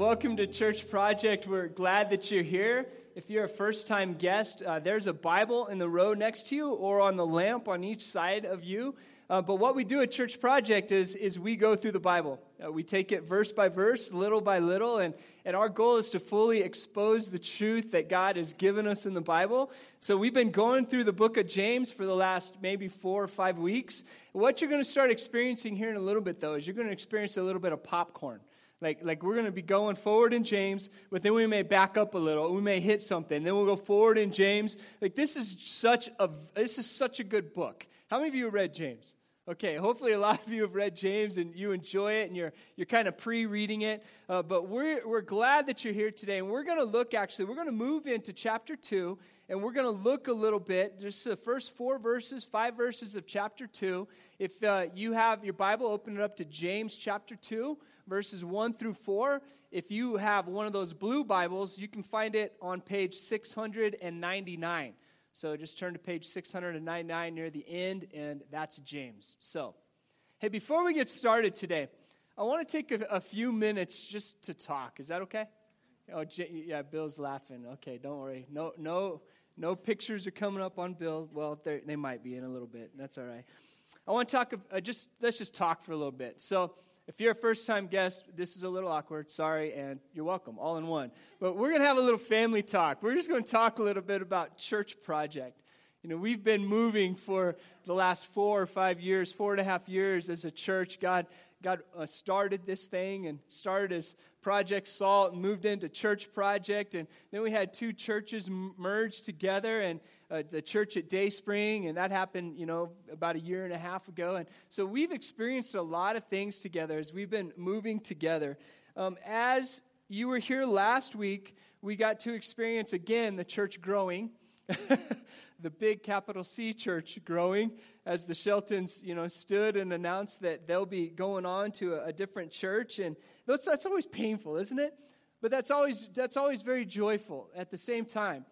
welcome to Church Project. We're glad that you're here. If you're a first time guest, uh, there's a Bible in the row next to you or on the lamp on each side of you. Uh, but what we do at Church Project is, is we go through the Bible. Uh, we take it verse by verse, little by little, and, and our goal is to fully expose the truth that God has given us in the Bible. So we've been going through the book of James for the last maybe four or five weeks. What you're going to start experiencing here in a little bit, though, is you're going to experience a little bit of popcorn. Like, like we're going to be going forward in James, but then we may back up a little. We may hit something. Then we'll go forward in James. Like this is such a this is such a good book. How many of you read James? Okay, hopefully a lot of you have read James and you enjoy it and you're, you're kind of pre reading it. Uh, but we're, we're glad that you're here today. And we're going to look, actually, we're going to move into chapter 2 and we're going to look a little bit, just the first four verses, five verses of chapter 2. If uh, you have your Bible, open it up to James chapter 2, verses 1 through 4. If you have one of those blue Bibles, you can find it on page 699. So just turn to page 699 near the end, and that's James. So, hey, before we get started today, I want to take a, a few minutes just to talk. Is that okay? Oh, J- yeah, Bill's laughing. Okay, don't worry. No, no, no pictures are coming up on Bill. Well, they might be in a little bit. That's all right. I want to talk. Uh, just let's just talk for a little bit. So, if you're a first time guest, this is a little awkward. Sorry, and you're welcome, all in one. But we're going to have a little family talk. We're just going to talk a little bit about Church Project. You know, we've been moving for the last four or five years, four and a half years as a church. God, God uh, started this thing and started as Project Salt and moved into Church Project. And then we had two churches merged together. And uh, the church at Dayspring, and that happened, you know, about a year and a half ago. And so we've experienced a lot of things together as we've been moving together. Um, as you were here last week, we got to experience again the church growing. the big capital C church growing as the Sheltons, you know, stood and announced that they'll be going on to a, a different church. And that's, that's always painful, isn't it? But that's always, that's always very joyful at the same time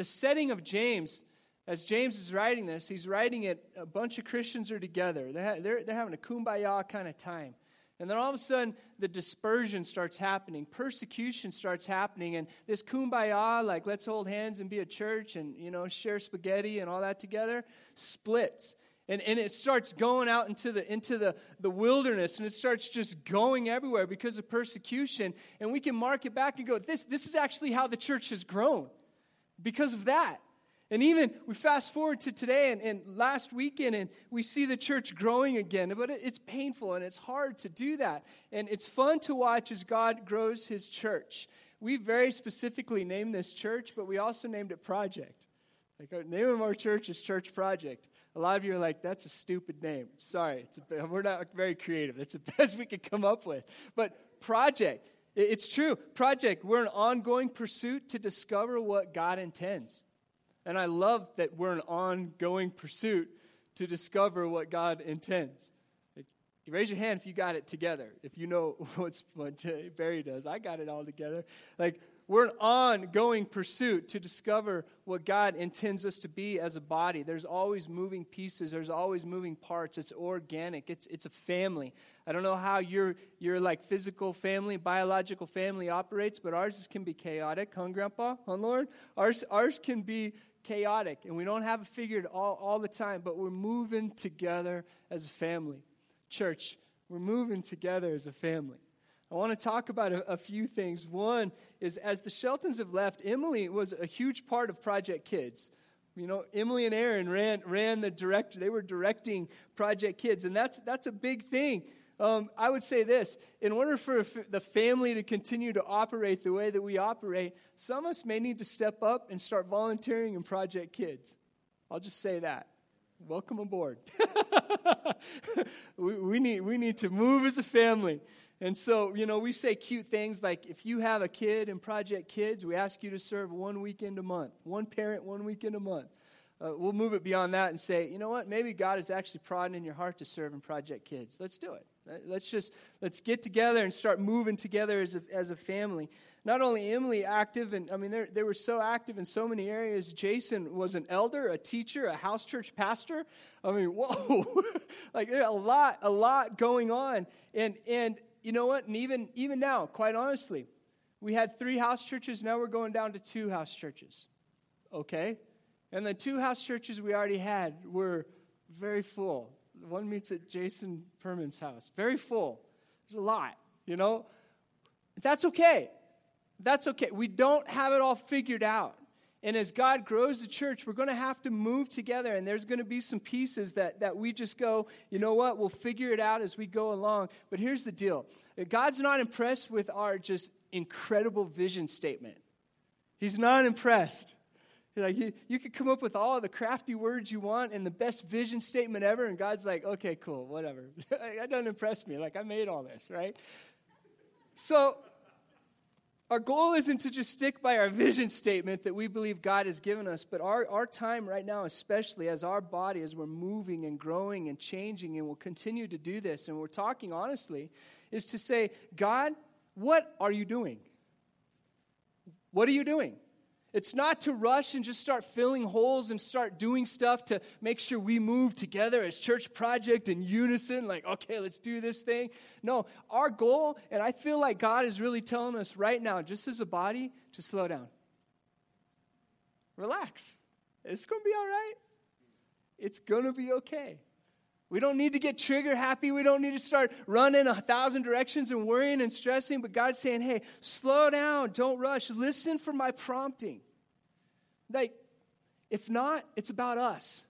the setting of James, as James is writing this, he's writing it, a bunch of Christians are together. They're, they're, they're having a kumbaya kind of time. And then all of a sudden, the dispersion starts happening, persecution starts happening, and this kumbaya, like let's hold hands and be a church and, you know, share spaghetti and all that together, splits. And, and it starts going out into, the, into the, the wilderness, and it starts just going everywhere because of persecution. And we can mark it back and go, this, this is actually how the church has grown because of that. And even we fast forward to today and, and, last weekend, and we see the church growing again. But it, it's painful and it's hard to do that. And it's fun to watch as God grows his church. We very specifically named this church, but we also named it Project. Like our name of our church is Church Project. A lot of you are like, that's a stupid name. Sorry, a, we're not very creative. That's the best we could come up with. But Project, it's true. Project, we're an ongoing pursuit to discover what God intends. And I love that we're an ongoing pursuit to discover what God intends. You raise your hand if you got it together. If you know what's, what Barry does, I got it all together. Like, we're an ongoing pursuit to discover what God intends us to be as a body. There's always moving pieces, there's always moving parts. It's organic, it's, it's a family. I don't know how your, your like physical family, biological family operates, but ours can be chaotic, huh, Grandpa? Huh, Lord? Ours, ours can be chaotic, and we don't have it figured all, all the time, but we're moving together as a family. Church, we're moving together as a family. I want to talk about a, a, few things. One is as the Sheltons have left, Emily was a huge part of Project Kids. You know, Emily and Aaron ran, ran the director, they were directing Project Kids, and that's, that's a big thing. Um, I would say this in order for the family to continue to operate the way that we operate, some of us may need to step up and start volunteering in Project Kids. I'll just say that. Welcome aboard. we, we, need, we need to move as a family. And so, you know, we say cute things like if you have a kid in Project Kids, we ask you to serve one weekend a month, one parent, one weekend a month. Uh, we'll move it beyond that and say, you know what, maybe God is actually prodding in your heart to serve in Project Kids. Let's do it. Let's just, let's get together and start moving together as a, as a family. Not only Emily active, and I mean, they were so active in so many areas. Jason was an elder, a teacher, a house church pastor. I mean, whoa, like a lot, a lot going on. And, and you know what? And even, even now, quite honestly, we had three house churches. Now we're going down to two house churches. Okay? And the two house churches we already had were very full. One meets at Jason Furman's house. Very full. There's a lot, you know? That's okay. That's okay. We don't have it all figured out. And as God grows the church, we're going to have to move together, and there's going to be some pieces that, that we just go, you know what, we'll figure it out as we go along. But here's the deal God's not impressed with our just incredible vision statement. He's not impressed. Like you, you could come up with all the crafty words you want and the best vision statement ever, and God's like, okay, cool, whatever. that doesn't impress me. Like I made all this, right? So our goal isn't to just stick by our vision statement that we believe God has given us, but our, our time right now, especially as our body, as we're moving and growing and changing, and we'll continue to do this, and we're talking honestly, is to say, God, what are you doing? What are you doing? It's not to rush and just start filling holes and start doing stuff to make sure we move together as church project in unison, like, okay, let's do this thing. No, our goal, and I feel like God is really telling us right now, just as a body, to slow down. Relax. It's going to be all right. It's going to be okay. We don't need to get trigger happy. We don't need to start running a thousand directions and worrying and stressing. But God's saying, hey, slow down. Don't rush. Listen for my prompting. Like, if not, it's about us.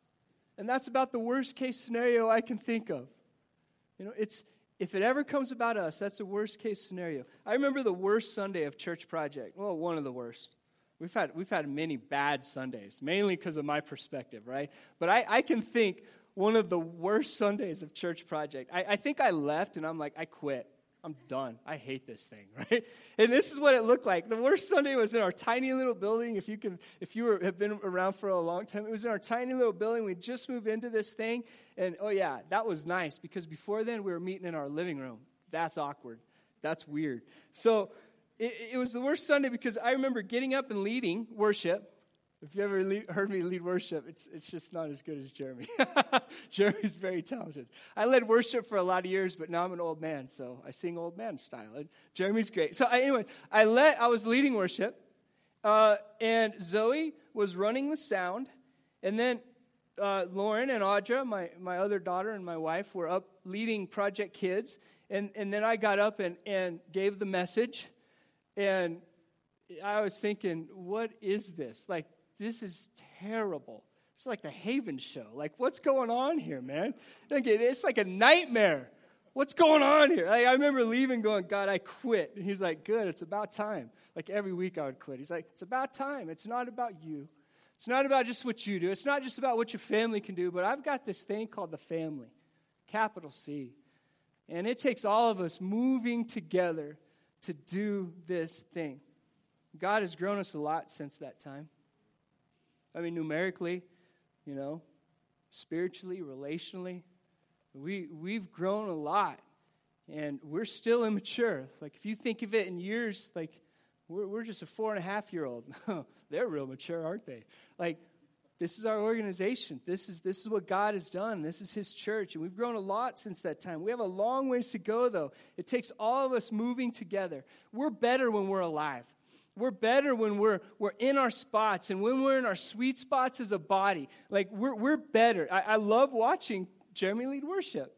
And that's about the worst case scenario I can think of. You know, it's if it ever comes about us, that's the worst case scenario. I remember the worst Sunday of Church Project. Well, one of the worst. We've had, we've had many bad Sundays, mainly because of my perspective, right? But I, I can think one of the worst Sundays of Church Project. I, I think I left and I'm like, I quit. I'm done. I hate this thing, right? And this is what it looked like. The worst Sunday was in our tiny little building. If you can, if you were, have been around for a long time, it was in our tiny little building. We just moved into this thing, and oh yeah, that was nice because before then we were meeting in our living room. That's awkward. That's weird. So it, it was the worst Sunday because I remember getting up and leading worship if you ever lead, heard me lead worship, it's, it's just not as good as Jeremy. Jeremy's very talented. I led worship for a lot of years, but now I'm an old man, so I sing old man style. And Jeremy's great. So I, anyway, I led. I was leading worship, uh, and Zoe was running the sound, and then uh, Lauren and Audra, my, my other daughter and my wife, were up leading Project Kids, and, and then I got up and, and gave the message, and I was thinking, what is this? Like, this is terrible. It's like the Haven show. Like, what's going on here, man? It's like a nightmare. What's going on here? Like, I remember leaving going, God, I quit. And he's like, Good, it's about time. Like every week I would quit. He's like, It's about time. It's not about you. It's not about just what you do. It's not just about what your family can do, but I've got this thing called the family, capital C. And it takes all of us moving together to do this thing. God has grown us a lot since that time. I mean, numerically, you know, spiritually, relationally. We, we've grown a lot, and we're still immature. Like, if you think of it in years, like, we're, we're just a four and a half year old. They're real mature, aren't they? Like, this is our organization. This is, this is what God has done. This is His church. And we've grown a lot since that time. We have a long ways to go, though. It takes all of us moving together. We're better when we're alive. We're better when we're, we're in our spots and when we're in our sweet spots as a body. Like, we're, we're better. I, I love watching Jeremy lead worship.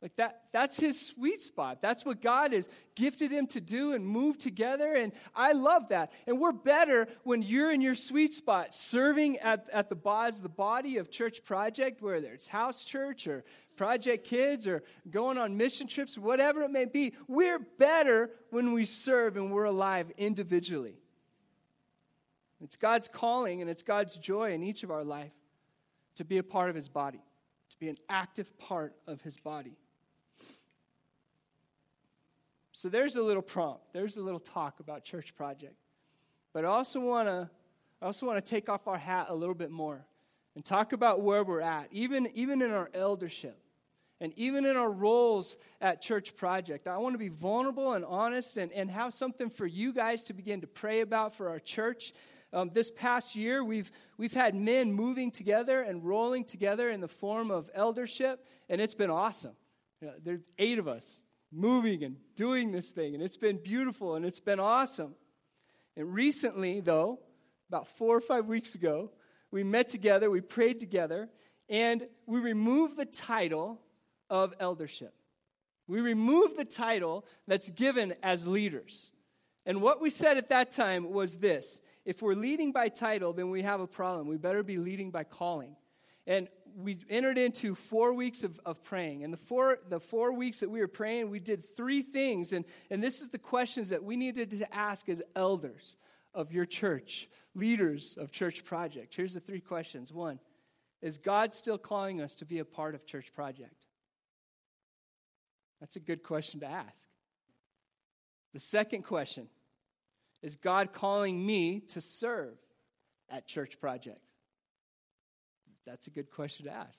Like that, that's his sweet spot. That's what God has gifted him to do and move together. And I love that. And we're better when you're in your sweet spot, serving at, at the, the body of Church Project, whether it's house church or Project Kids or going on mission trips, whatever it may be. We're better when we serve and we're alive individually. It's God's calling and it's God's joy in each of our life to be a part of his body, to be an active part of his body. So there's a little prompt. There's a little talk about church project. But I also want to I also want to take off our hat a little bit more and talk about where we're at, even, even in our eldership and even in our roles at Church Project. I want to be vulnerable and honest and, and have something for you guys to begin to pray about for our church. Um, this past year, we've, we've had men moving together and rolling together in the form of eldership, and it's been awesome. You know, there are eight of us moving and doing this thing. And it's been beautiful and it's been awesome. And recently, though, about four or five weeks ago, we met together, we prayed together, and we removed the title of eldership. We removed the title that's given as leaders. And what we said at that time was this if we're leading by title, then we have a problem. We better be leading by calling. And we entered into four weeks of, of praying. And the four, the four weeks that we were praying, we did three things. And, and this is the questions that we needed to ask as elders of your church, leaders of Church Project. Here's the three questions. One, is God still calling us to be a part of Church Project? That's a good question to ask. The second question is God calling me to serve at Church Project? That's a good question to ask.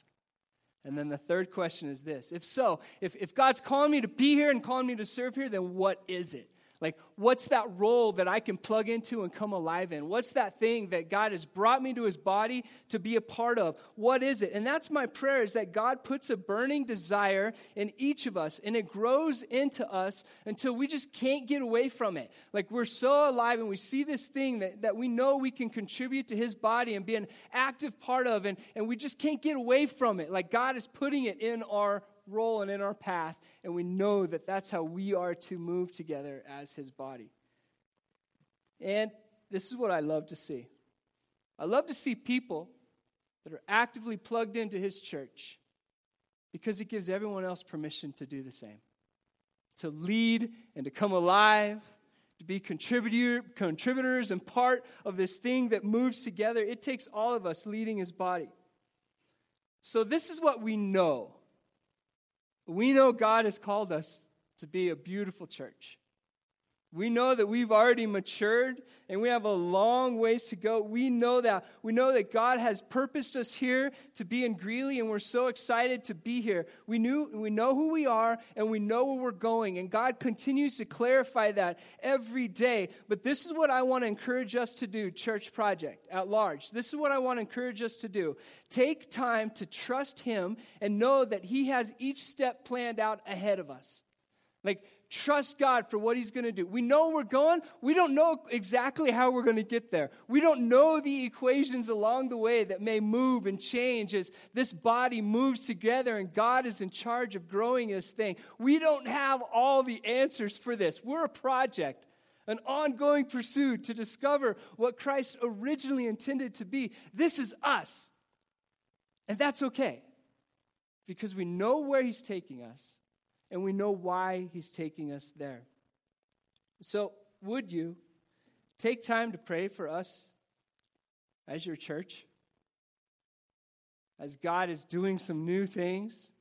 And then the third question is this If so, if, if God's calling me to be here and calling me to serve here, then what is it? Like, what's that role that I can plug into and come alive in? What's that thing that God has brought me to his body to be a part of? What is it? And that's my prayer is that God puts a burning desire in each of us and it grows into us until we just can't get away from it. Like, we're so alive and we see this thing that, that we know we can contribute to his body and be an active part of, and, and we just can't get away from it. Like, God is putting it in our role and in our path, and we know that that's how we are to move together as his body. And this is what I love to see. I love to see people that are actively plugged into his church because it gives everyone else permission to do the same. To lead and to come alive, to be contributor, contributors and part of this thing that moves together. It takes all of us leading his body. So, this is what we know we know God has called us to be a beautiful church. We know that we've already matured and we have a long ways to go. We know that. We know that God has purposed us here to be in Greeley and we're so excited to be here. We knew we know who we are and we know where we're going and God continues to clarify that every day. But this is what I want to encourage us to do, church project at large. This is what I want to encourage us to do. Take time to trust him and know that he has each step planned out ahead of us. Like trust God for what He's going to do. We know we're going. We don't know exactly how we're going to get there. We don't know the equations along the way that may move and change as this body moves together and God is in charge of growing this thing. We don't have all the answers for this. We're a project. An ongoing pursuit to discover what Christ originally intended to be. This is us. And that's okay because we know where He's taking us and we know why He's taking us there. So, would you take time to pray for us as your church? As God is doing some new things,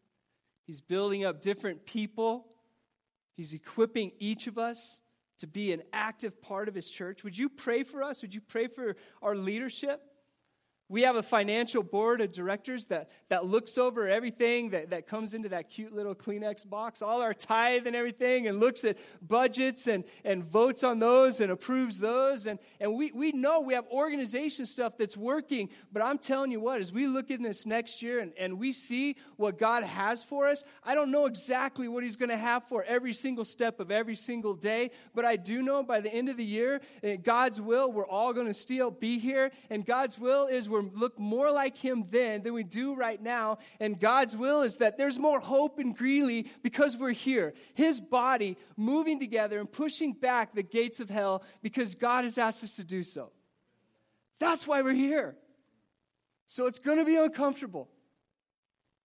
He's building up different people, He's equipping each of us to be an active part of His church. Would you pray for us? Would you pray for our leadership? We have a financial board of directors that, that looks over everything that, that comes into that cute little Kleenex box, all our tithe and everything, and looks at budgets and, and votes on those and approves those. And, and we, we know we have organization stuff that's working, but I'm telling you what, as we look in this next year and, and we see what God has for us, I don't know exactly what He's going to have for every single step of every single day, but I do know by the end of the year, eh, God's will, we're all going to still be here, and God's will is we're look more like him then than we do right now. And God's will is that there's more hope in Greeley because we're here. His body moving together and pushing back the gates of hell because God has asked us to do so. That's why we're here. So it's going to be uncomfortable.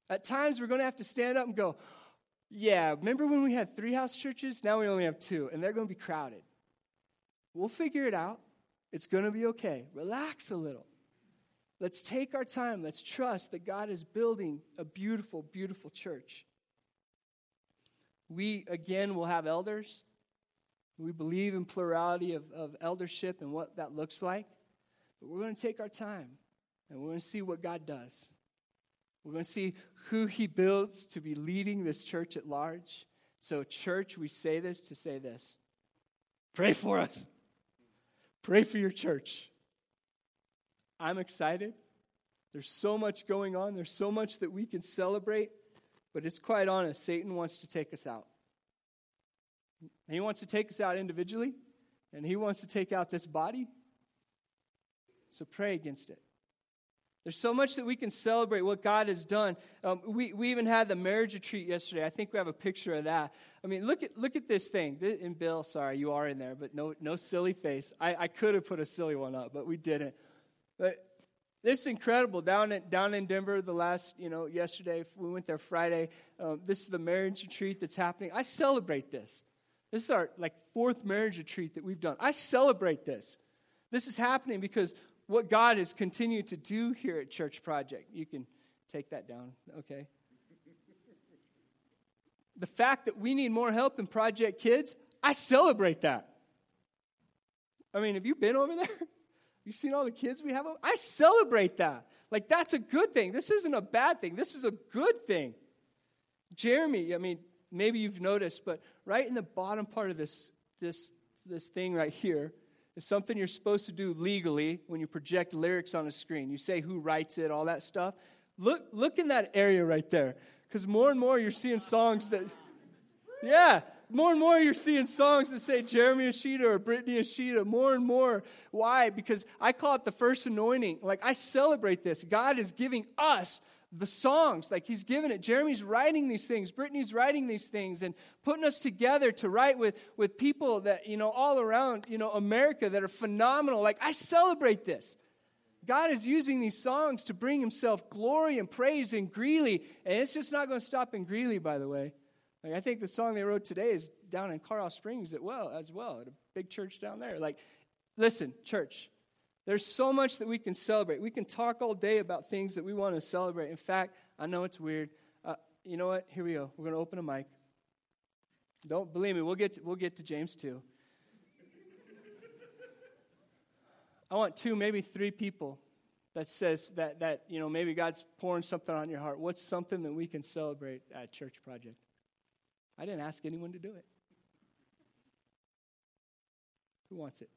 At times, we're going to have to stand up and go, Yeah, remember when we had three house churches? Now we only have two, and they're going to be crowded. We'll figure it out. It's going to be okay. Relax a little. Let's take our time. Let's trust that God is building a beautiful, beautiful church. We, again, will have elders. We believe in plurality of, of eldership and what that looks like. But we're going to take our time and we're going to see what God does. We're going to see who He builds to be leading this church at large. So, church, we say this to say this pray for us, pray for your church. I'm excited. There's so much going on, there's so much that we can celebrate, but it's quite honest. Satan wants to take us out. He wants to take us out individually, and He wants to take out this body. So pray against it. There's so much that we can celebrate what God has done. Um, we, we even had the marriage retreat yesterday. I think we have a picture of that. I mean, look at, look at this thing. And Bill, sorry, you are in there, but no, no silly face. I, I could have put a silly one up, but we didn't. But this is incredible. Down in, down in Denver, the last, you know, yesterday, we went there Friday. Um, this is the marriage retreat that's happening. I celebrate this. This is our, like, fourth marriage retreat that we've done. I celebrate this. This is happening because what God has continued to do here at Church Project. You can take that down, okay? The fact that we need more help in Project Kids, I celebrate that. I mean, have you been over there? You seen all the kids we have? I celebrate that. Like, that's a good thing. This isn't a bad thing. This is a good thing. Jeremy, I mean, maybe you've noticed, but right in the bottom part of this, this, this thing right here, is something you're supposed to do legally when you project lyrics on a screen. You say who writes it, all that stuff. Look, look in that area right there, because more and more you're seeing songs that, yeah, more and more you're seeing songs that say Jeremy Ashita or Brittany Ashita. More and more. Why? Because I call it the first anointing. Like I celebrate this. God is giving us the songs. Like he's given it. Jeremy's writing these things. Brittany's writing these things and putting us together to write with, with people that, you know, all around, you know, America that are phenomenal. Like I celebrate this. God is using these songs to bring himself glory and praise in Greeley. And it's just not going to stop in Greeley, by the way. Like I think the song they wrote today is down in Colorado Springs as well, as well, at a big church down there. Like, listen, church, there's so much that we can celebrate. We can talk all day about things that we want to celebrate. In fact, I know it's weird. Uh, you know what? Here we go. We're going to open a mic. Don't believe me. We'll get to, we'll get to James too. I want two, maybe three people that says that that you know maybe God's pouring something on your heart. What's something that we can celebrate at Church Project? I didn't ask anyone to do it. Who wants it?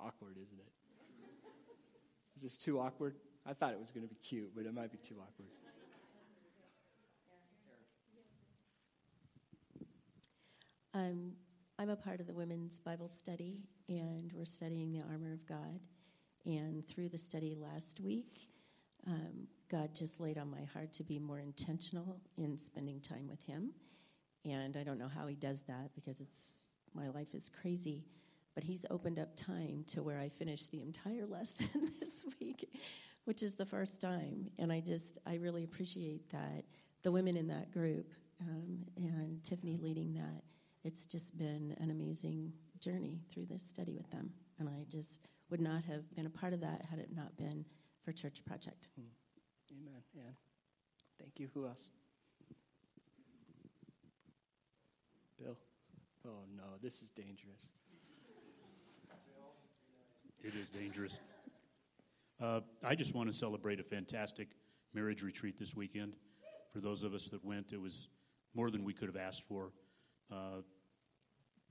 Awkward, isn't it? Is this too awkward? I thought it was going to be cute, but it might be too awkward. Um, I'm a part of the women's Bible study, and we're studying the armor of God. And through the study last week, um, God just laid on my heart to be more intentional in spending time with Him. And I don't know how He does that because it's my life is crazy but he's opened up time to where I finished the entire lesson this week, which is the first time. And I just, I really appreciate that. The women in that group um, and Tiffany leading that, it's just been an amazing journey through this study with them. And I just would not have been a part of that had it not been for Church Project. Hmm. Yeah. Thank you. Who else? Bill. Oh no, this is dangerous. It is dangerous. Uh, I just want to celebrate a fantastic marriage retreat this weekend. For those of us that went, it was more than we could have asked for. Uh,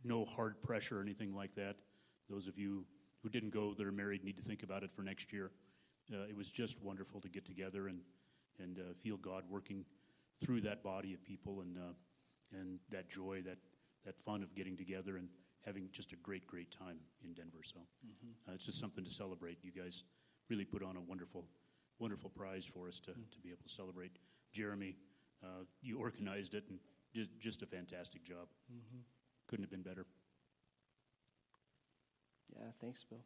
no hard pressure or anything like that. Those of you who didn't go that are married need to think about it for next year. Uh, it was just wonderful to get together and and uh, feel God working through that body of people and uh, and that joy, that that fun of getting together and having just a great, great time in Denver. So mm-hmm. uh, it's just something to celebrate. You guys really put on a wonderful, wonderful prize for us to, mm-hmm. to be able to celebrate. Jeremy, uh, you organized it and just, just a fantastic job. Mm-hmm. Couldn't have been better. Yeah, thanks, Bill.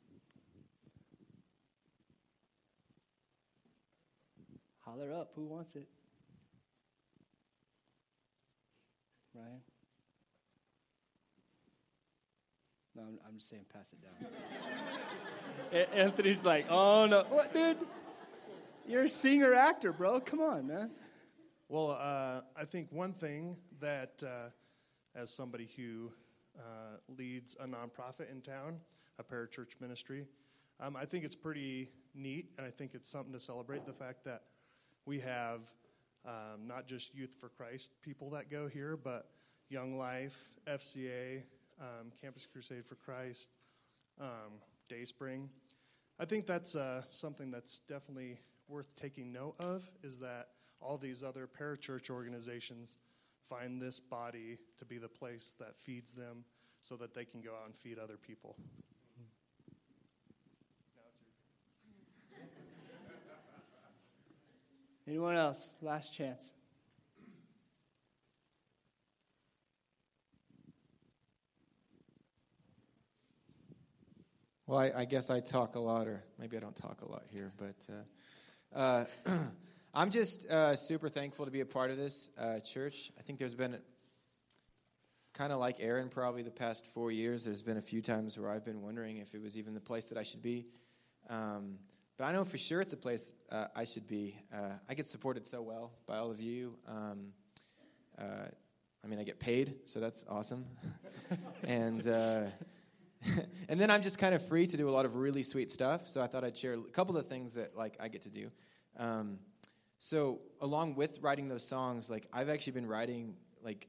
Holler up. Who wants it? Ryan? No, I'm, I'm just saying pass it down. Anthony's like, oh no. What, dude? You're a singer actor, bro. Come on, man. Well, uh, I think one thing that, uh, as somebody who uh, leads a nonprofit in town, a parachurch ministry, um, I think it's pretty neat, and I think it's something to celebrate the fact that we have um, not just Youth for Christ people that go here, but Young Life, FCA, um, Campus Crusade for Christ, um, Dayspring. I think that's uh, something that's definitely worth taking note of is that all these other parachurch organizations find this body to be the place that feeds them so that they can go out and feed other people. Anyone else? Last chance. Well, I, I, guess I talk a lot, or maybe I don't talk a lot here, but uh, uh, I'm just uh, super thankful to be a part of this uh, church. I think there's been, kind of like Aaron, probably the past four years, there's been a few times where I've been wondering if it was even the place that I should be. Um, but I know for sure it's a place uh, I should be. Uh, I get supported so well by all of you. Um, I mean, I get paid, so that's awesome. and and then I'm just kind of free to do a lot of really sweet stuff. So I thought I'd share a couple of things that like I get to do. Um, so along with writing those songs, like I've actually been writing, like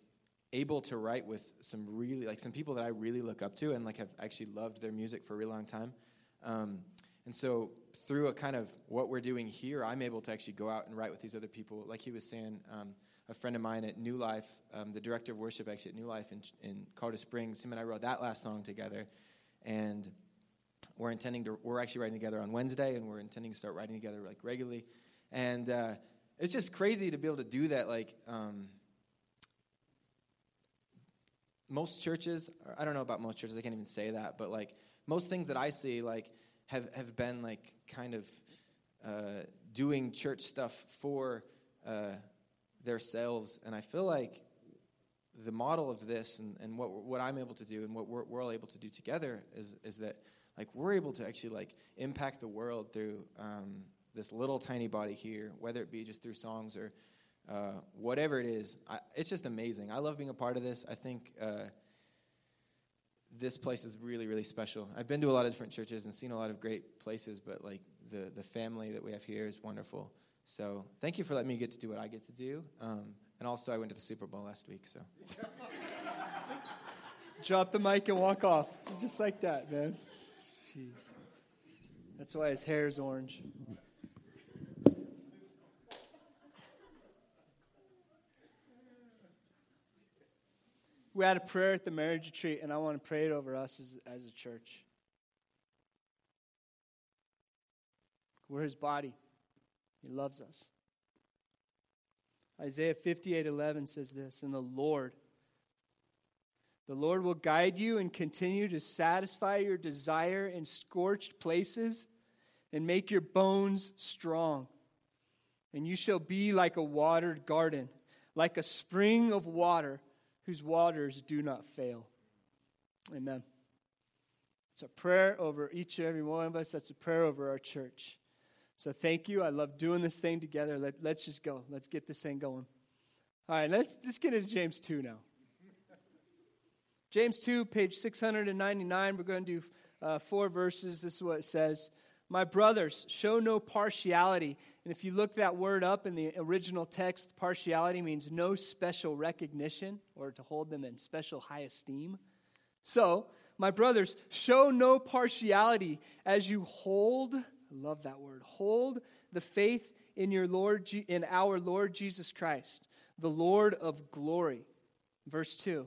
able to write with some really like some people that I really look up to and like have actually loved their music for a really long time. Um, and so through a kind of what we're doing here, I'm able to actually go out and write with these other people. Like he was saying, um, a friend of mine at New Life, um, the director of worship actually at New Life in, in Colorado Springs, him and I wrote that last song together. And we're intending to, we're actually writing together on Wednesday, and we're intending to start writing together like regularly. And uh, it's just crazy to be able to do that. Like, um, most churches, I don't know about most churches, I can't even say that, but like most things that I see, like, have, have been like kind of uh, doing church stuff for uh, themselves. And I feel like the model of this and, and what, what I'm able to do and what we're, we're all able to do together is, is that like we're able to actually like impact the world through um, this little tiny body here, whether it be just through songs or uh, whatever it is. I, it's just amazing. I love being a part of this. I think uh, this place is really, really special. I've been to a lot of different churches and seen a lot of great places, but like the, the family that we have here is wonderful. So thank you for letting me get to do what I get to do. Um, and also, I went to the Super Bowl last week, so. Drop the mic and walk off. Just like that, man. Jeez. That's why his hair is orange. We had a prayer at the marriage retreat, and I want to pray it over us as, as a church. We're his body, he loves us. Isaiah 58 11 says this, and the Lord, the Lord will guide you and continue to satisfy your desire in scorched places and make your bones strong. And you shall be like a watered garden, like a spring of water whose waters do not fail. Amen. It's a prayer over each and every one of us. That's a prayer over our church. So thank you. I love doing this thing together. Let, let's just go. Let's get this thing going. All right, let's just get into James 2 now. James 2, page 699. We're going to do uh, four verses. This is what it says. My brothers, show no partiality. And if you look that word up in the original text, partiality means no special recognition or to hold them in special high esteem. So, my brothers, show no partiality as you hold I love that word. Hold the faith in your Lord in our Lord Jesus Christ, the Lord of glory. Verse 2.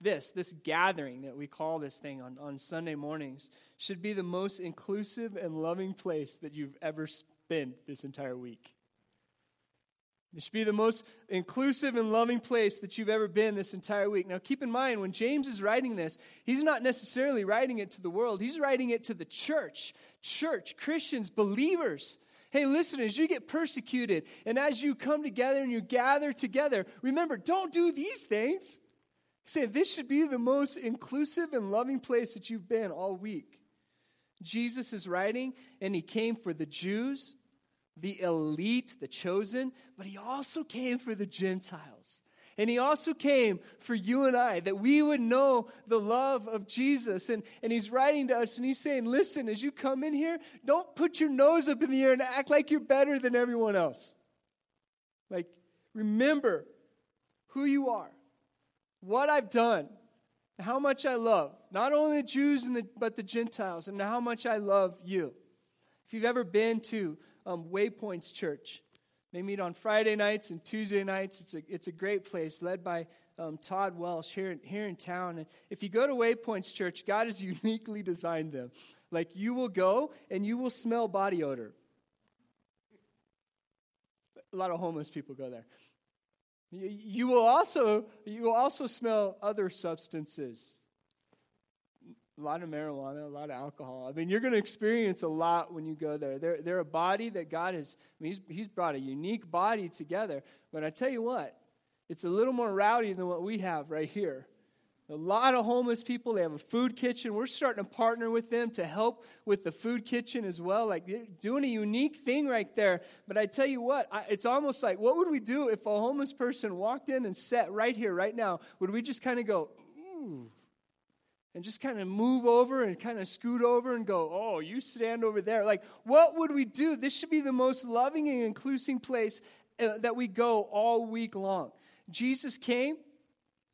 This, this gathering that we call this thing on, on Sunday mornings, should be the most inclusive and loving place that you've ever spent this entire week. It should be the most inclusive and loving place that you've ever been this entire week. Now, keep in mind, when James is writing this, he's not necessarily writing it to the world, he's writing it to the church. Church, Christians, believers. Hey, listen, as you get persecuted and as you come together and you gather together, remember, don't do these things. Say, this should be the most inclusive and loving place that you've been all week. Jesus is writing, and he came for the Jews the elite, the chosen, but he also came for the Gentiles. And he also came for you and I, that we would know the love of Jesus. And, and he's writing to us and he's saying, listen, as you come in here, don't put your nose up in the air and act like you're better than everyone else. Like, remember who you are, what I've done, how much I love not only the Jews the, but the Gentiles, and how much I love you. If you've ever been to um, Waypoints Church, they meet on Friday nights and Tuesday nights. It's a, it's a great place led by um, Todd Welsh here, here in town. And if you go to Waypoints Church, God has uniquely designed them. Like you will go and you will smell body odor. A lot of homeless people go there. You, will also you will also smell other substances a lot of marijuana, a lot of alcohol. I mean, you're going to experience a lot when you go there. They're, they're a body that God has, I mean, he's, he's brought a unique body together. But I tell you what, it's a little more rowdy than what we have right here. A lot of homeless people, they have a food kitchen. We're starting to partner with them to help with the food kitchen as well. Like they're doing a unique thing right there. But I tell you what, I, it's almost like what would we do if a homeless person walked in and sat right here, right now? Would we just kind of go, ooh, and just kind of move over and kind of scoot over and go, oh, you stand over there. Like, what would we do? This should be the most loving and inclusive place uh, that we go all week long. Jesus came,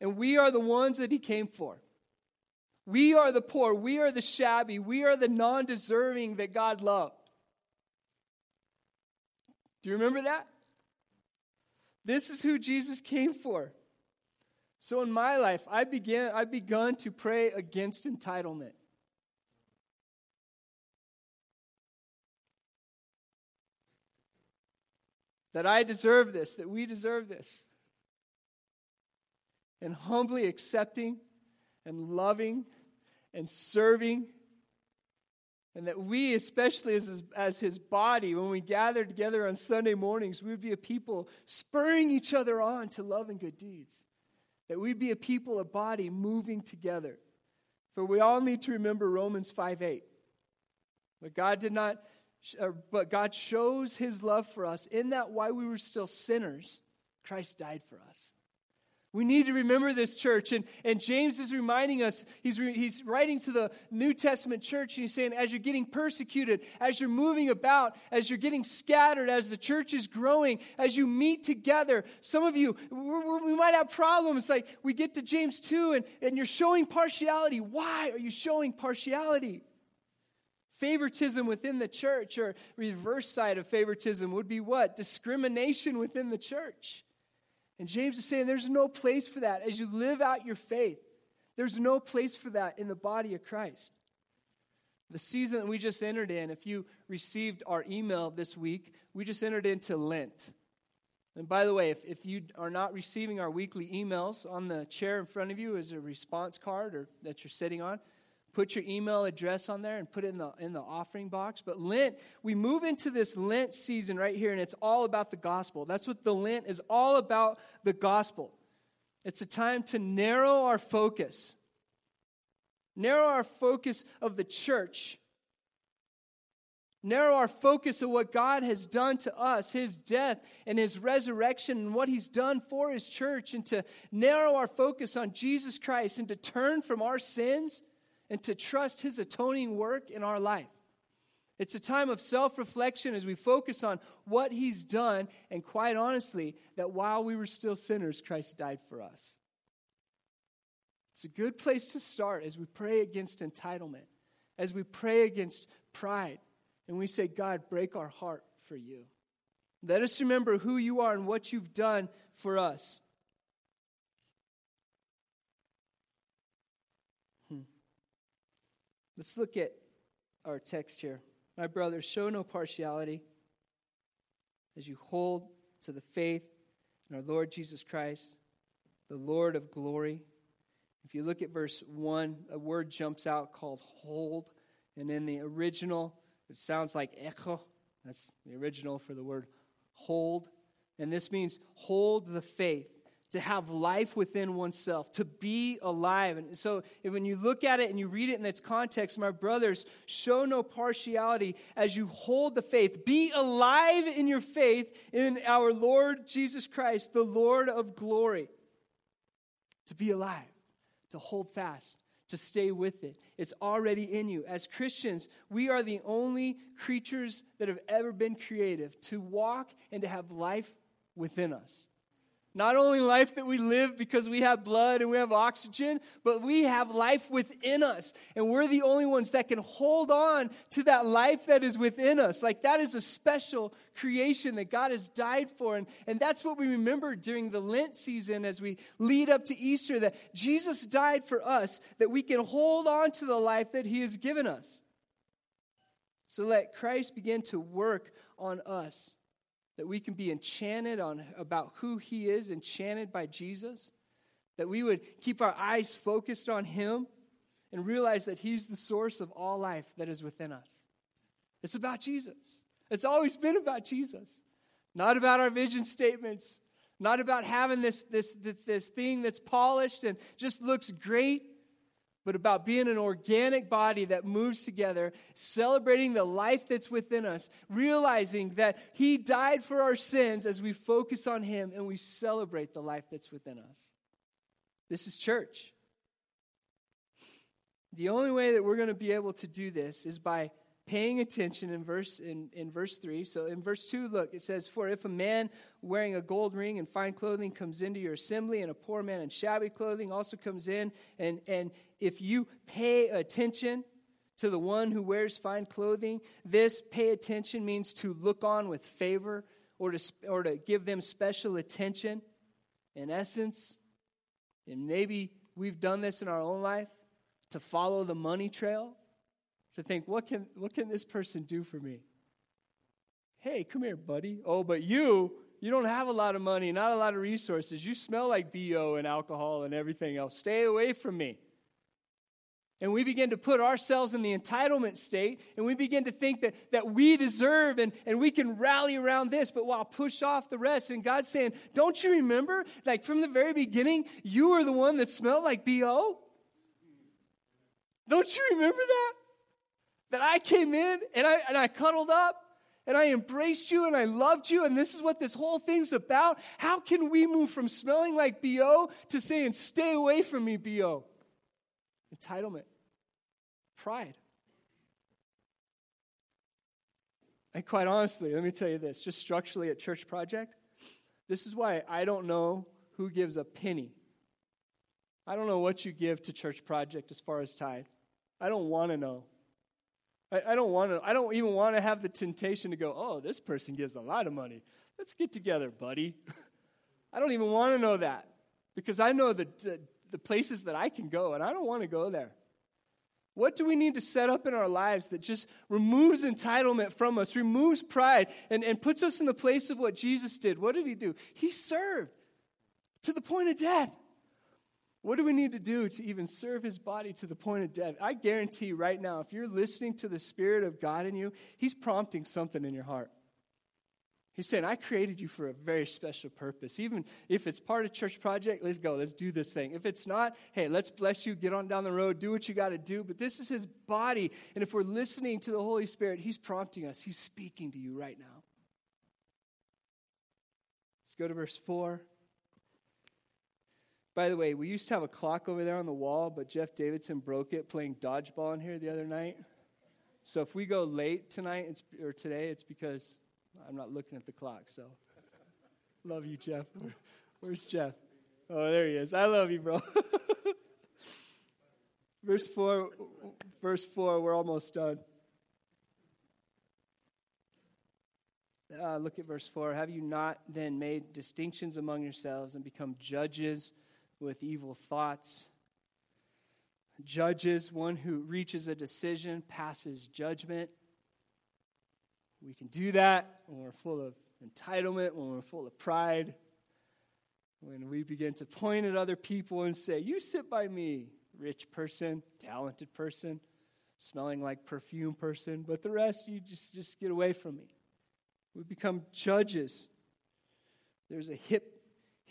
and we are the ones that he came for. We are the poor. We are the shabby. We are the non deserving that God loved. Do you remember that? This is who Jesus came for. So in my life, I began I've begun to pray against entitlement. That I deserve this, that we deserve this. And humbly accepting and loving and serving. And that we, especially as his, as his body, when we gather together on Sunday mornings, we would be a people spurring each other on to love and good deeds that we'd be a people, a body moving together. For we all need to remember Romans 5 8. But God did not, uh, but God shows his love for us in that while we were still sinners, Christ died for us. We need to remember this church. And, and James is reminding us, he's, re, he's writing to the New Testament church, and he's saying, as you're getting persecuted, as you're moving about, as you're getting scattered, as the church is growing, as you meet together, some of you, we might have problems. Like we get to James 2, and, and you're showing partiality. Why are you showing partiality? Favoritism within the church, or reverse side of favoritism, would be what? Discrimination within the church. And James is saying there's no place for that as you live out your faith. There's no place for that in the body of Christ. The season that we just entered in, if you received our email this week, we just entered into Lent. And by the way, if, if you are not receiving our weekly emails, on the chair in front of you is a response card or that you're sitting on put your email address on there and put it in the, in the offering box. But Lent, we move into this Lent season right here, and it's all about the gospel. That's what the Lent is all about the gospel. It's a time to narrow our focus, narrow our focus of the church. Narrow our focus of what God has done to us, His death and His resurrection, and what He's done for His church, and to narrow our focus on Jesus Christ and to turn from our sins and to trust His atoning work in our life. It's a time of self reflection as we focus on what He's done, and quite honestly, that while we were still sinners, Christ died for us. It's a good place to start as we pray against entitlement, as we pray against pride, and we say, God, break our heart for you. Let us remember who you are and what you've done for us. Let's look at our text here. My brothers, show no partiality as you hold to the faith in our Lord Jesus Christ, the Lord of glory. If you look at verse 1, a word jumps out called hold. And in the original, it sounds like echo. That's the original for the word hold. And this means hold the faith to have life within oneself, to be alive. And so when you look at it and you read it in its context, my brothers, show no partiality as you hold the faith. Be alive in your faith in our Lord Jesus Christ, the Lord of glory. to be alive, to hold fast, to stay with it. It's already in you. As Christians, we are the only creatures that have ever been creative to walk and to have life within us. Not only life that we live because we have blood and we have oxygen, but we have life within us. And we're the only ones that can hold on to that life that is within us. Like that is a special creation that God has died for. And, and that's what we remember during the Lent season as we lead up to Easter that Jesus died for us, that we can hold on to the life that He has given us. So let Christ begin to work on us that we can be enchanted on about who he is, enchanted by Jesus, that we would keep our eyes focused on him and realize that he's the source of all life that is within us. It's about Jesus. It's always been about Jesus. Not about our vision statements, not about having this, this, this, this thing that's polished and just looks great but about being an organic body that moves together, celebrating the life that's within us, realizing that He died for our sins as we focus on Him and we celebrate the life that's within us. This is church. The only way that we're going to be able to do this is by paying attention in verse in, in verse 3 so in verse 2 look it says for if a man wearing a gold ring and fine clothing comes into your assembly and a poor man in shabby clothing also comes in and and if you pay attention to the one who wears fine clothing this pay attention means to look on with favor or to or to give them special attention. In essence and maybe we've done this in our own life to follow the money trail to think, what can, what can this person do for me? Hey, come here, buddy. Oh, but you, you don't have a lot of money, not a lot of resources. You smell like BO and alcohol and everything else. Stay away from me. And we begin to put ourselves in the entitlement state, and we begin to think that, that we deserve and, and we can rally around this, but while push off the rest. And God's saying, Don't you remember? Like from the very beginning, you were the one that smelled like BO? Don't you remember that? That I came in and I, and I cuddled up and I embraced you and I loved you, and this is what this whole thing's about. How can we move from smelling like BO to saying, stay away from me, BO? Entitlement, pride. And quite honestly, let me tell you this just structurally at Church Project, this is why I don't know who gives a penny. I don't know what you give to Church Project as far as tithe. I don't want to know. I, I don't want to, I don't even want to have the temptation to go, oh, this person gives a lot of money. Let's get together, buddy. I don't even want to know that because I know the, the, the places that I can go and I don't want to go there. What do we need to set up in our lives that just removes entitlement from us, removes pride, and, and puts us in the place of what Jesus did? What did he do? He served to the point of death. What do we need to do to even serve his body to the point of death? I guarantee right now, if you're listening to the Spirit of God in you, he's prompting something in your heart. He's saying, I created you for a very special purpose. Even if it's part of church project, let's go, let's do this thing. If it's not, hey, let's bless you, get on down the road, do what you got to do. But this is his body. And if we're listening to the Holy Spirit, he's prompting us, he's speaking to you right now. Let's go to verse 4. By the way, we used to have a clock over there on the wall, but Jeff Davidson broke it playing dodgeball in here the other night. So if we go late tonight or today, it's because I'm not looking at the clock. So love you, Jeff. Where's Jeff? Oh, there he is. I love you, bro. verse 4, verse 4, we're almost done. Uh, look at verse 4. Have you not then made distinctions among yourselves and become judges with evil thoughts. Judges, one who reaches a decision, passes judgment. We can do that when we're full of entitlement, when we're full of pride, when we begin to point at other people and say, You sit by me, rich person, talented person, smelling like perfume person, but the rest, you just, just get away from me. We become judges. There's a hip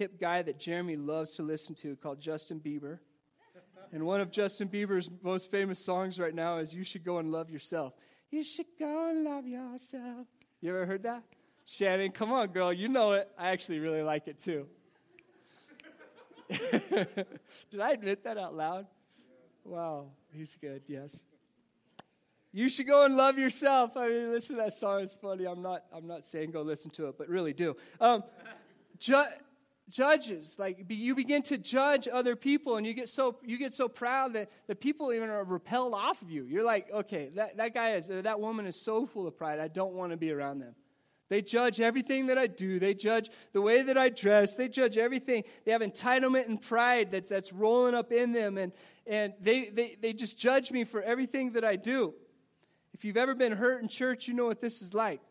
hip guy that Jeremy loves to listen to called Justin Bieber. And one of Justin Bieber's most famous songs right now is You Should Go and Love Yourself. You should go and love yourself. You ever heard that? Shannon, come on, girl. You know it. I actually really like it too. Did I admit that out loud? Wow, he's good, yes. You should go and love yourself. I mean, listen to that song. It's funny. I'm not, I'm not saying go listen to it, but really do. Um, ju- judges, like you begin to judge other people, and you get so you get so proud that the people even are repelled off of you. You're like, okay, that, that guy is, that woman is so full of pride. I don't want to be around them. They judge everything that I do. They judge the way that I dress. They judge everything. They have entitlement and pride that's, that's rolling up in them. And, and they, they, they just judge me for everything that I do. If you've ever been hurt in church, you know what this is like.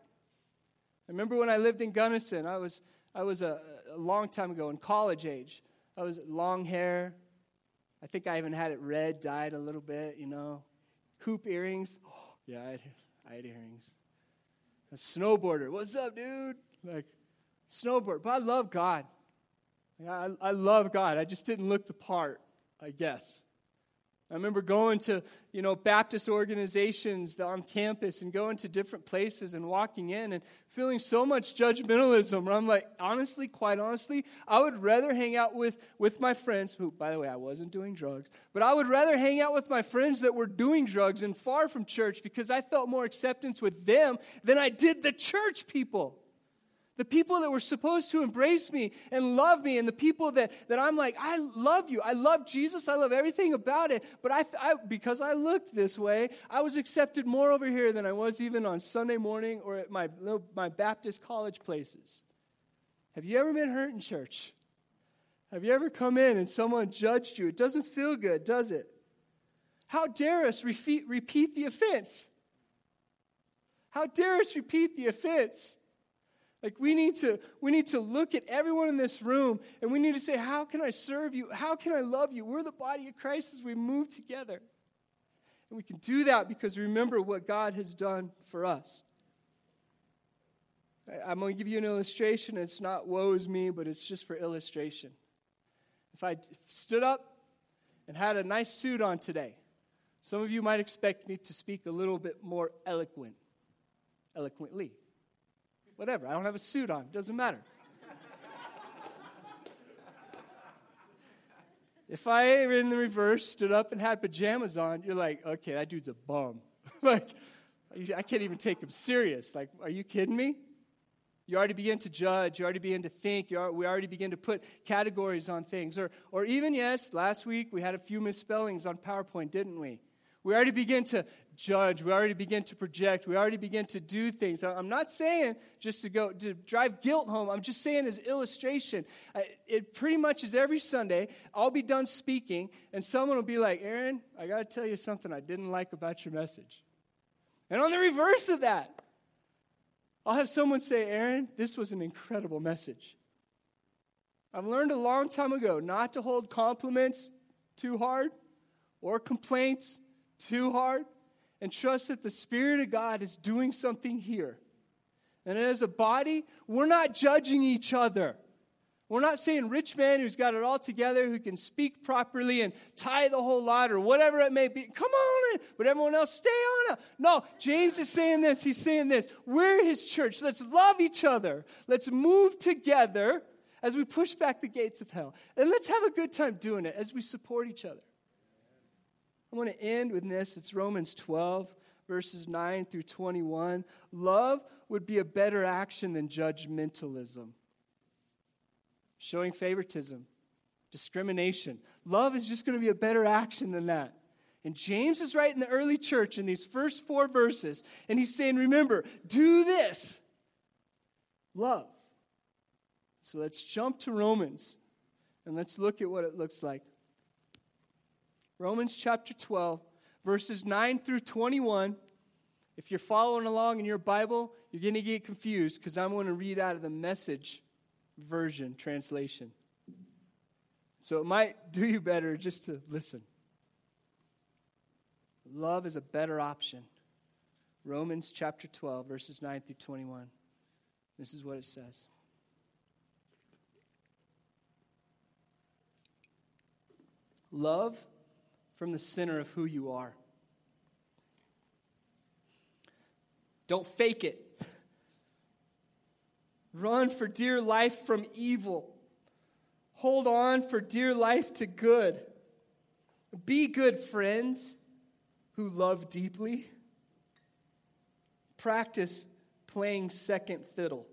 I remember when I lived in Gunnison, I was, I was a, a long time ago in college age. I was long hair. I think I even had it red, dyed a little bit, you know. Hoop earrings. Oh, yeah, I had, I had earrings a snowboarder. What's up, dude? Like, snowboard. But I love God. I, I love God. I just didn't look the part, I guess. I remember going to, you know, Baptist organizations on campus and going to different places and walking in and feeling so much judgmentalism where I'm like, honestly, quite honestly, I would rather hang out with, with my friends, who, by the way, I wasn't doing drugs, but I would rather hang out with my friends that were doing drugs and far from church because I felt more acceptance with them than I did the church people. The people that were supposed to embrace me and love me, and the people that, that I'm like, I love you. I love Jesus. I love everything about it. But I, I, because I looked this way, I was accepted more over here than I was even on Sunday morning or at my, my Baptist college places. Have you ever been hurt in church? Have you ever come in and someone judged you? It doesn't feel good, does it? How dare us repeat, repeat the offense? How dare us repeat the offense? Like we need to we need to look at everyone in this room and we need to say how can I serve you? How can I love you? We're the body of Christ as we move together. And we can do that because remember what God has done for us. I'm going to give you an illustration. It's not woe is me, but it's just for illustration. If I stood up and had a nice suit on today, some of you might expect me to speak a little bit more eloquent, eloquently. Whatever. I don't have a suit on. Doesn't matter. if I in the reverse stood up and had pajamas on, you're like, okay, that dude's a bum. like, I can't even take him serious. Like, are you kidding me? You already begin to judge. You already begin to think. Are, we already begin to put categories on things. Or, or even, yes, last week we had a few misspellings on PowerPoint, didn't we? We already begin to judge. We already begin to project. We already begin to do things. I'm not saying just to go to drive guilt home. I'm just saying as illustration. It pretty much is every Sunday. I'll be done speaking, and someone will be like, "Aaron, I got to tell you something I didn't like about your message." And on the reverse of that, I'll have someone say, "Aaron, this was an incredible message." I've learned a long time ago not to hold compliments too hard or complaints too hard and trust that the Spirit of God is doing something here. And as a body, we're not judging each other. We're not saying rich man who's got it all together, who can speak properly and tie the whole lot or whatever it may be. Come on in, but everyone else stay on it. No, James is saying this. He's saying this. We're his church. Let's love each other. Let's move together as we push back the gates of hell. And let's have a good time doing it as we support each other. I want to end with this. It's Romans 12, verses 9 through 21. Love would be a better action than judgmentalism, showing favoritism, discrimination. Love is just going to be a better action than that. And James is right in the early church in these first four verses, and he's saying, Remember, do this love. So let's jump to Romans and let's look at what it looks like. Romans chapter 12, verses 9 through 21. If you're following along in your Bible, you're going to get confused because I'm going to read out of the message version translation. So it might do you better just to listen. Love is a better option. Romans chapter 12, verses 9 through 21. This is what it says. Love from the center of who you are. Don't fake it. Run for dear life from evil. Hold on for dear life to good. Be good friends who love deeply. Practice playing second fiddle.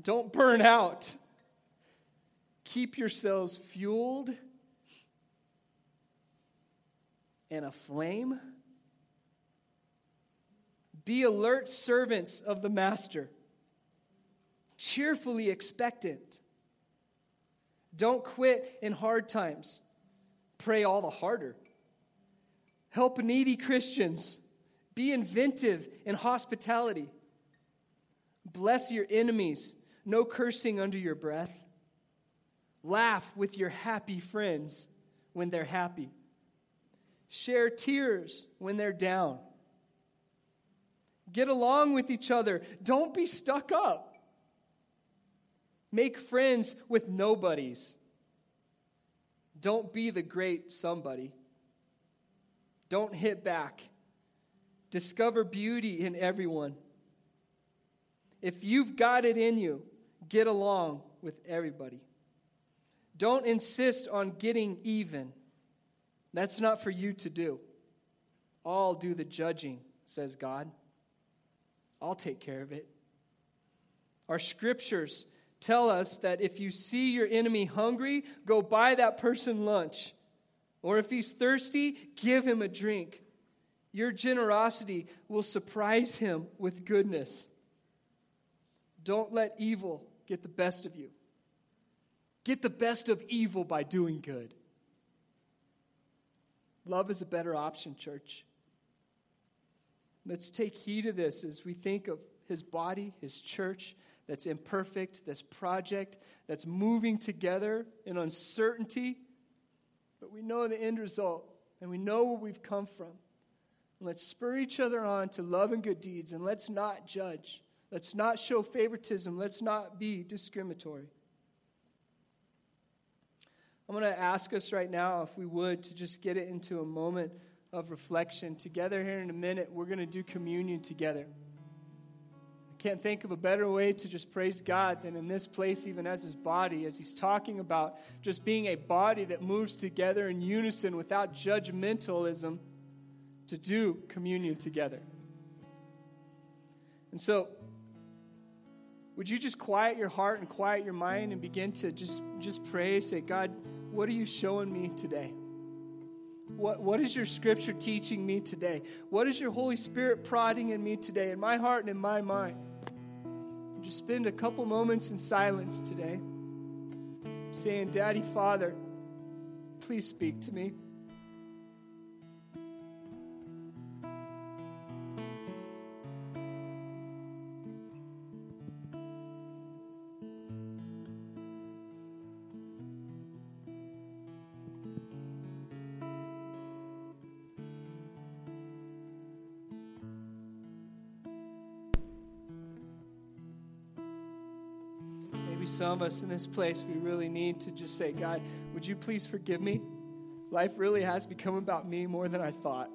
Don't burn out. Keep yourselves fueled and aflame. Be alert servants of the Master, cheerfully expectant. Don't quit in hard times. Pray all the harder. Help needy Christians. Be inventive in hospitality. Bless your enemies. No cursing under your breath. Laugh with your happy friends when they're happy. Share tears when they're down. Get along with each other. Don't be stuck up. Make friends with nobodies. Don't be the great somebody. Don't hit back. Discover beauty in everyone. If you've got it in you, get along with everybody. Don't insist on getting even. That's not for you to do. I'll do the judging, says God. I'll take care of it. Our scriptures tell us that if you see your enemy hungry, go buy that person lunch. Or if he's thirsty, give him a drink. Your generosity will surprise him with goodness. Don't let evil get the best of you. Get the best of evil by doing good. Love is a better option, church. Let's take heed of this as we think of his body, his church, that's imperfect, this project that's moving together in uncertainty. But we know the end result, and we know where we've come from. And let's spur each other on to love and good deeds, and let's not judge. Let's not show favoritism. Let's not be discriminatory. I'm going to ask us right now, if we would, to just get it into a moment of reflection. Together, here in a minute, we're going to do communion together. I can't think of a better way to just praise God than in this place, even as His body, as He's talking about just being a body that moves together in unison without judgmentalism to do communion together. And so, would you just quiet your heart and quiet your mind and begin to just, just pray? Say, God, what are you showing me today? What, what is your scripture teaching me today? What is your Holy Spirit prodding in me today, in my heart and in my mind? Just spend a couple moments in silence today, saying, Daddy, Father, please speak to me. Some of us in this place, we really need to just say, God, would you please forgive me? Life really has become about me more than I thought.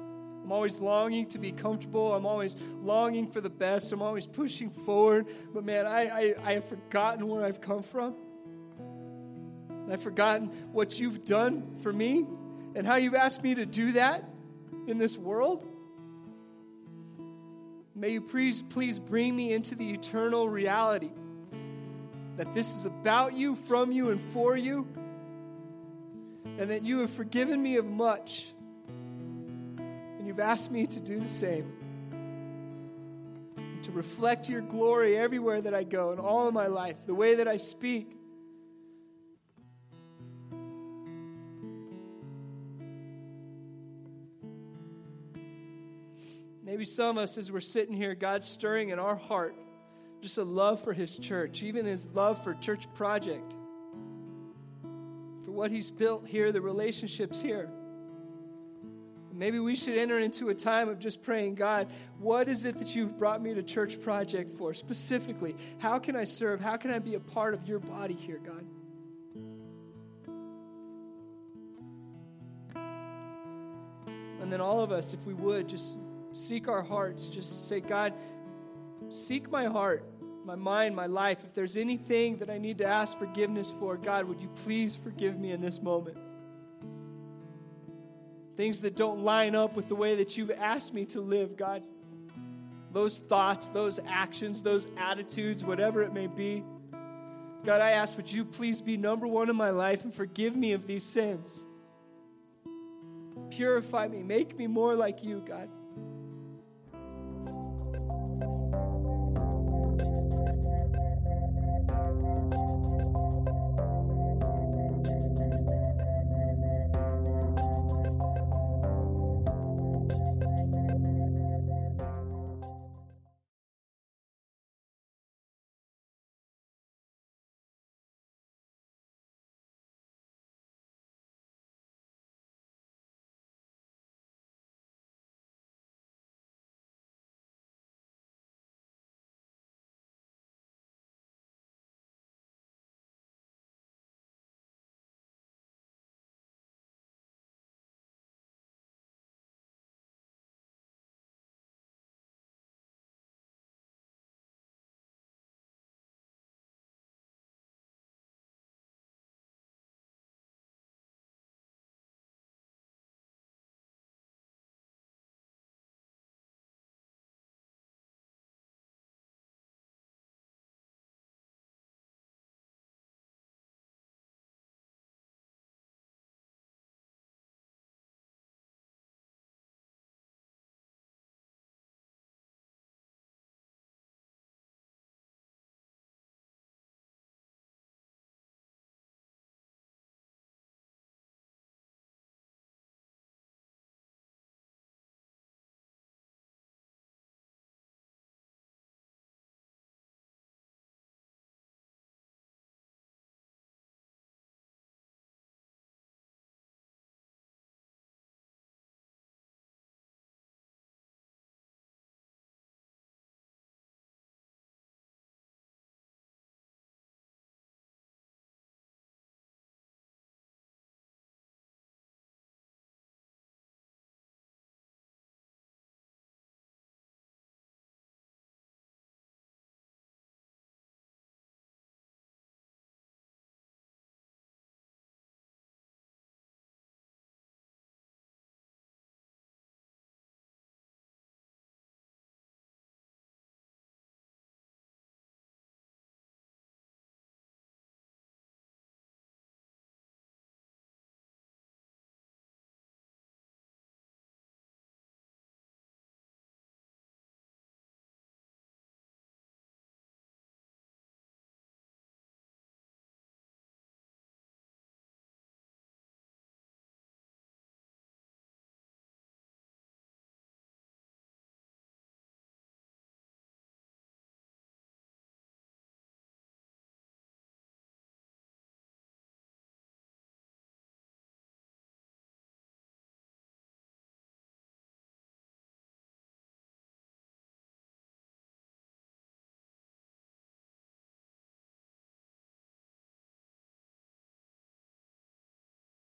I'm always longing to be comfortable. I'm always longing for the best. I'm always pushing forward. But man, I, I, I have forgotten where I've come from. I've forgotten what you've done for me and how you've asked me to do that in this world. May you please, please bring me into the eternal reality that this is about you, from you, and for you, and that you have forgiven me of much, and you've asked me to do the same. to reflect your glory everywhere that I go in all of my life, the way that I speak, Maybe some of us, as we're sitting here, God's stirring in our heart just a love for His church, even His love for Church Project, for what He's built here, the relationships here. Maybe we should enter into a time of just praying, God, what is it that you've brought me to Church Project for specifically? How can I serve? How can I be a part of your body here, God? And then all of us, if we would, just seek our hearts. Just say, God, seek my heart, my mind, my life. If there's anything that I need to ask forgiveness for, God, would you please forgive me in this moment? Things that don't line up with the way that you've asked me to live, God. Those thoughts, those actions, those attitudes, whatever it may be. God, I ask, would you please be number one in my life and forgive me of these sins? Purify me, make me more like you, God.